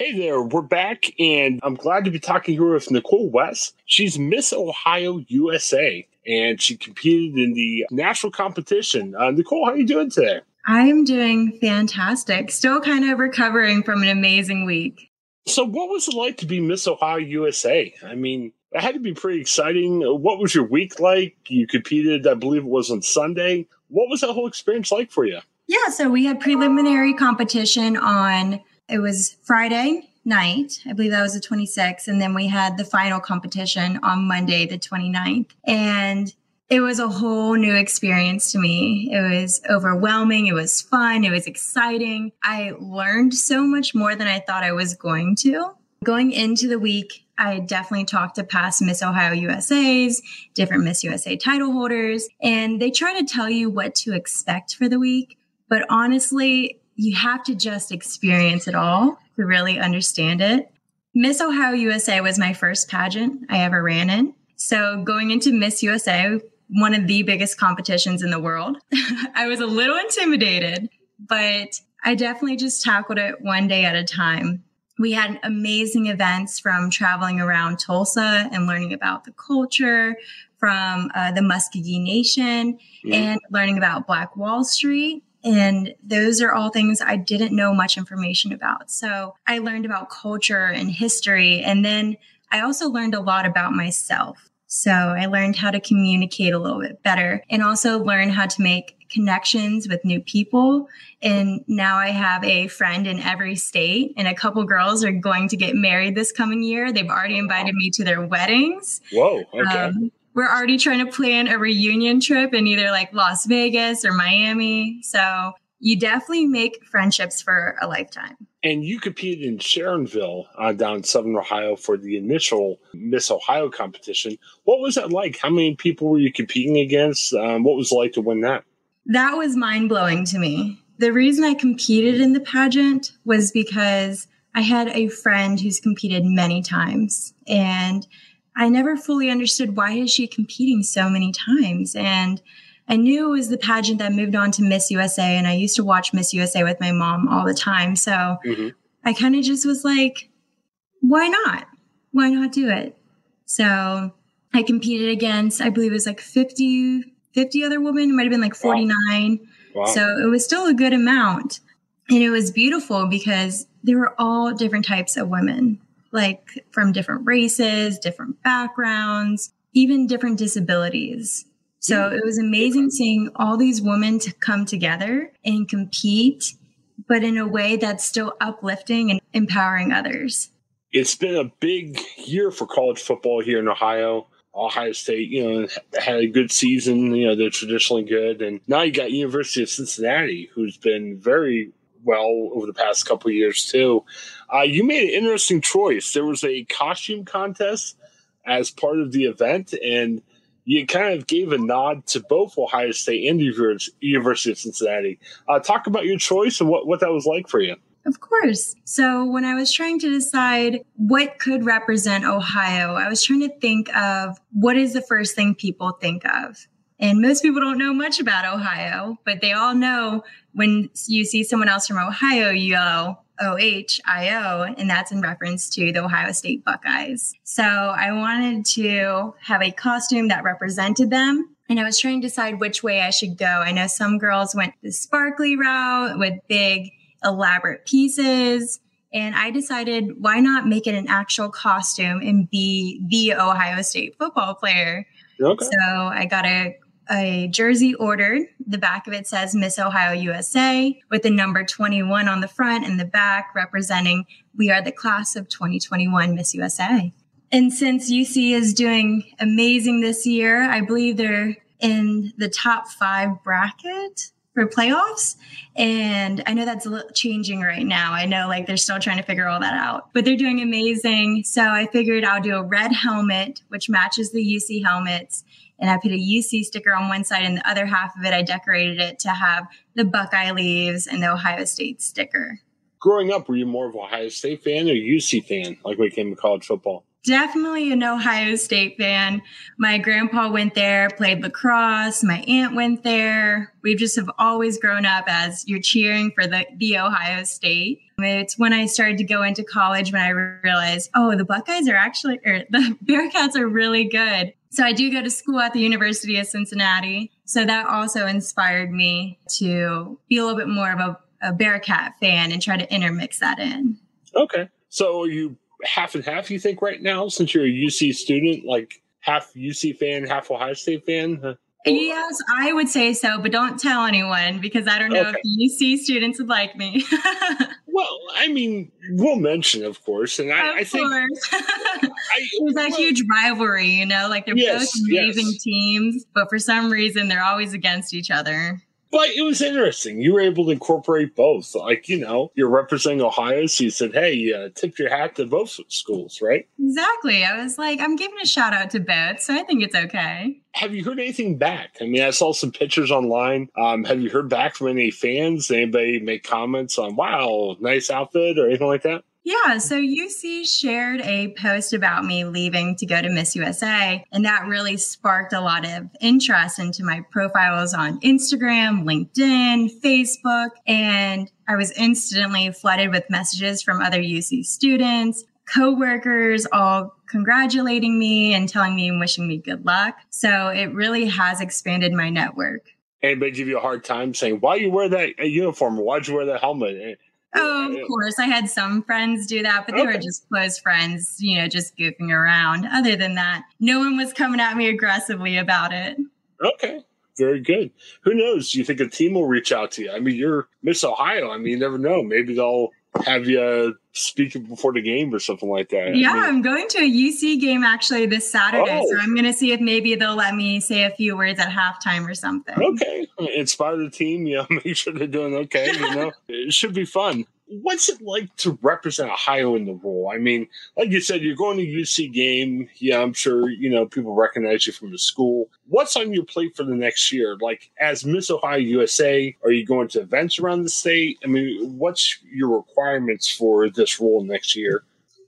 Hey there, we're back, and I'm glad to be talking here with Nicole Wess. She's Miss Ohio USA, and she competed in the national competition. Uh, Nicole, how are you doing today? I'm doing fantastic. Still kind of recovering from an amazing week. So, what was it like to be Miss Ohio USA? I mean, it had to be pretty exciting. What was your week like? You competed, I believe it was on Sunday. What was that whole experience like for you? Yeah, so we had preliminary competition on it was Friday night. I believe that was the 26th. And then we had the final competition on Monday, the 29th. And it was a whole new experience to me. It was overwhelming. It was fun. It was exciting. I learned so much more than I thought I was going to. Going into the week, I definitely talked to past Miss Ohio USA's, different Miss USA title holders, and they try to tell you what to expect for the week. But honestly, you have to just experience it all to really understand it. Miss Ohio USA was my first pageant I ever ran in. So going into Miss USA, one of the biggest competitions in the world, I was a little intimidated, but I definitely just tackled it one day at a time. We had amazing events from traveling around Tulsa and learning about the culture, from uh, the Muscogee Nation, and learning about Black Wall Street and those are all things I didn't know much information about. So I learned about culture and history. And then I also learned a lot about myself. So I learned how to communicate a little bit better and also learn how to make connections with new people. And now I have a friend in every state, and a couple girls are going to get married this coming year. They've already invited me to their weddings. Whoa, okay. Um, we're already trying to plan a reunion trip in either like Las Vegas or Miami. So you definitely make friendships for a lifetime. And you competed in Sharonville uh, down in Southern Ohio for the initial Miss Ohio competition. What was that like? How many people were you competing against? Um, what was it like to win that? That was mind blowing to me. The reason I competed in the pageant was because I had a friend who's competed many times and I never fully understood why is she competing so many times. And I knew it was the pageant that moved on to Miss USA, and I used to watch Miss USA with my mom all the time. So mm-hmm. I kind of just was like, why not? Why not do it? So I competed against, I believe it was like 50, 50 other women. It might have been like 49. Wow. Wow. So it was still a good amount. And it was beautiful because there were all different types of women like from different races, different backgrounds, even different disabilities. So it was amazing seeing all these women to come together and compete, but in a way that's still uplifting and empowering others. It's been a big year for college football here in Ohio. Ohio State, you know, had a good season. You know, they're traditionally good, and now you got University of Cincinnati, who's been very well over the past couple years too. Uh, you made an interesting choice. There was a costume contest as part of the event, and you kind of gave a nod to both Ohio State and the University of Cincinnati. Uh, talk about your choice and what, what that was like for you. Of course. So, when I was trying to decide what could represent Ohio, I was trying to think of what is the first thing people think of. And most people don't know much about Ohio, but they all know when you see someone else from Ohio, you go, OHIO, and that's in reference to the Ohio State Buckeyes. So I wanted to have a costume that represented them. And I was trying to decide which way I should go. I know some girls went the sparkly route with big, elaborate pieces. And I decided, why not make it an actual costume and be the Ohio State football player? Okay. So I got a a jersey ordered. The back of it says Miss Ohio USA with the number 21 on the front and the back representing we are the class of 2021 Miss USA. And since UC is doing amazing this year, I believe they're in the top five bracket for playoffs. And I know that's a little changing right now. I know like they're still trying to figure all that out, but they're doing amazing. So I figured I'll do a red helmet, which matches the UC helmets. And I put a UC sticker on one side and the other half of it, I decorated it to have the Buckeye leaves and the Ohio State sticker. Growing up, were you more of an Ohio State fan or UC fan, like when it came to college football? definitely an Ohio State fan. My grandpa went there, played lacrosse. My aunt went there. We just have always grown up as you're cheering for the, the Ohio State. It's when I started to go into college when I realized, oh, the Buckeyes are actually, or the Bearcats are really good. So I do go to school at the University of Cincinnati. So that also inspired me to be a little bit more of a, a Bearcat fan and try to intermix that in. Okay. So you half and half, you think, right now, since you're a UC student, like half UC fan, half Ohio State fan? Yes, I would say so, but don't tell anyone because I don't know okay. if UC students would like me. well, I mean, we'll mention, of course, and I, of I think I, there's that well, huge rivalry. You know, like they're yes, both amazing yes. teams, but for some reason they're always against each other. But it was interesting. You were able to incorporate both. Like, you know, you're representing Ohio, so you said, hey, uh, tip your hat to both schools, right? Exactly. I was like, I'm giving a shout out to both, so I think it's okay. Have you heard anything back? I mean, I saw some pictures online. Um, have you heard back from any fans? Anybody make comments on, wow, nice outfit or anything like that? Yeah, so UC shared a post about me leaving to go to Miss USA, and that really sparked a lot of interest into my profiles on Instagram, LinkedIn, Facebook, and I was instantly flooded with messages from other UC students, coworkers, all congratulating me and telling me and wishing me good luck. So it really has expanded my network. Anybody give you a hard time saying, why you wear that uh, uniform? Why'd you wear that helmet? Oh, of course. I had some friends do that, but they okay. were just close friends, you know, just goofing around. Other than that, no one was coming at me aggressively about it. Okay. Very good. Who knows? Do you think a team will reach out to you? I mean, you're Miss Ohio. I mean, you never know. Maybe they'll have you uh, speak before the game or something like that. Yeah, I am going to a UC game actually this Saturday, oh. so I'm going to see if maybe they'll let me say a few words at halftime or something. Okay, inspire the team. You know, make sure they're doing okay. You know, it should be fun what's it like to represent Ohio in the role? I mean, like you said, you're going to UC game. Yeah, I'm sure, you know, people recognize you from the school. What's on your plate for the next year? Like, as Miss Ohio USA, are you going to events around the state? I mean, what's your requirements for this role next year?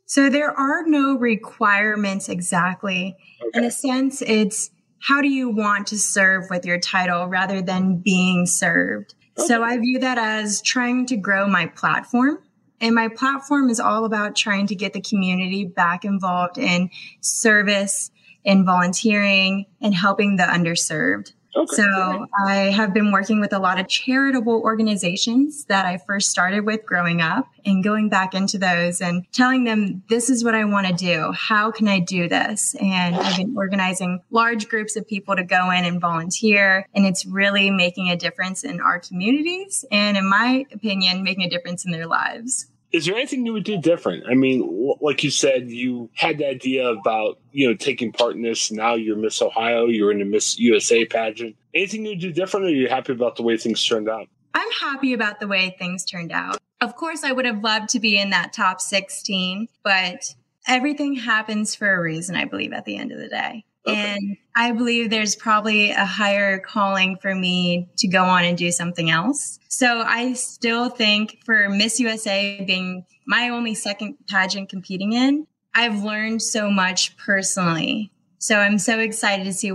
So, there are no requirements exactly. Okay. In a sense, it's how do you want to serve with your title rather than being served? Okay. So I view that as trying to grow my platform. And my platform is all about trying to get the community back involved in service and volunteering and helping the underserved. Okay. So I have been working with a lot of charitable organizations that I first started with growing up and going back into those and telling them, this is what I want to do. How can I do this? And I've been organizing large groups of people to go in and volunteer. And it's really making a difference in our communities. And in my opinion, making a difference in their lives. Is there anything you would do different? I mean, like you said, you had the idea about you know taking part in this. Now you're Miss Ohio. You're in the Miss USA pageant. Anything you would do different, or are you happy about the way things turned out? I'm happy about the way things turned out. Of course, I would have loved to be in that top 16, but everything happens for a reason. I believe at the end of the day. Okay. And I believe there's probably a higher calling for me to go on and do something else. So I still think for Miss USA being my only second pageant competing in, I've learned so much personally. So I'm so excited to see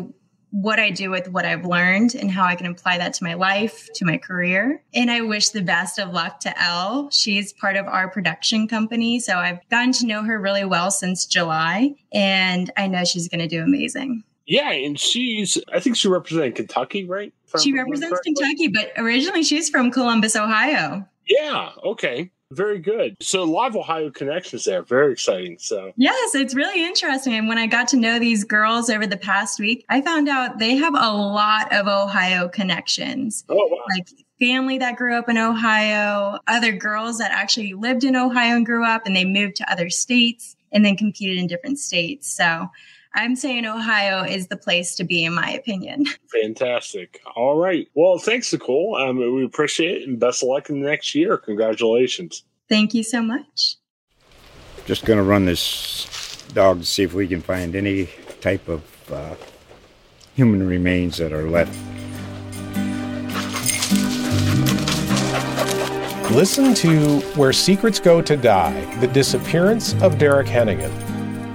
what I do with what I've learned and how I can apply that to my life, to my career. And I wish the best of luck to Elle. She's part of our production company. So I've gotten to know her really well since July, and I know she's going to do amazing. Yeah, and she's, I think she represents Kentucky, right? She represents Kentucky, but originally she's from Columbus, Ohio. Yeah, okay. Very good. So live Ohio connections there. Very exciting. So yes, it's really interesting. And when I got to know these girls over the past week, I found out they have a lot of Ohio connections. Oh wow. Like family that grew up in Ohio, other girls that actually lived in Ohio and grew up and they moved to other states and then competed in different states. So I'm saying Ohio is the place to be, in my opinion. Fantastic. All right. Well, thanks, Nicole. Um, we appreciate it and best of luck in the next year. Congratulations. Thank you so much. Just going to run this dog to see if we can find any type of uh, human remains that are left. Listen to Where Secrets Go to Die The Disappearance of Derek Hennigan.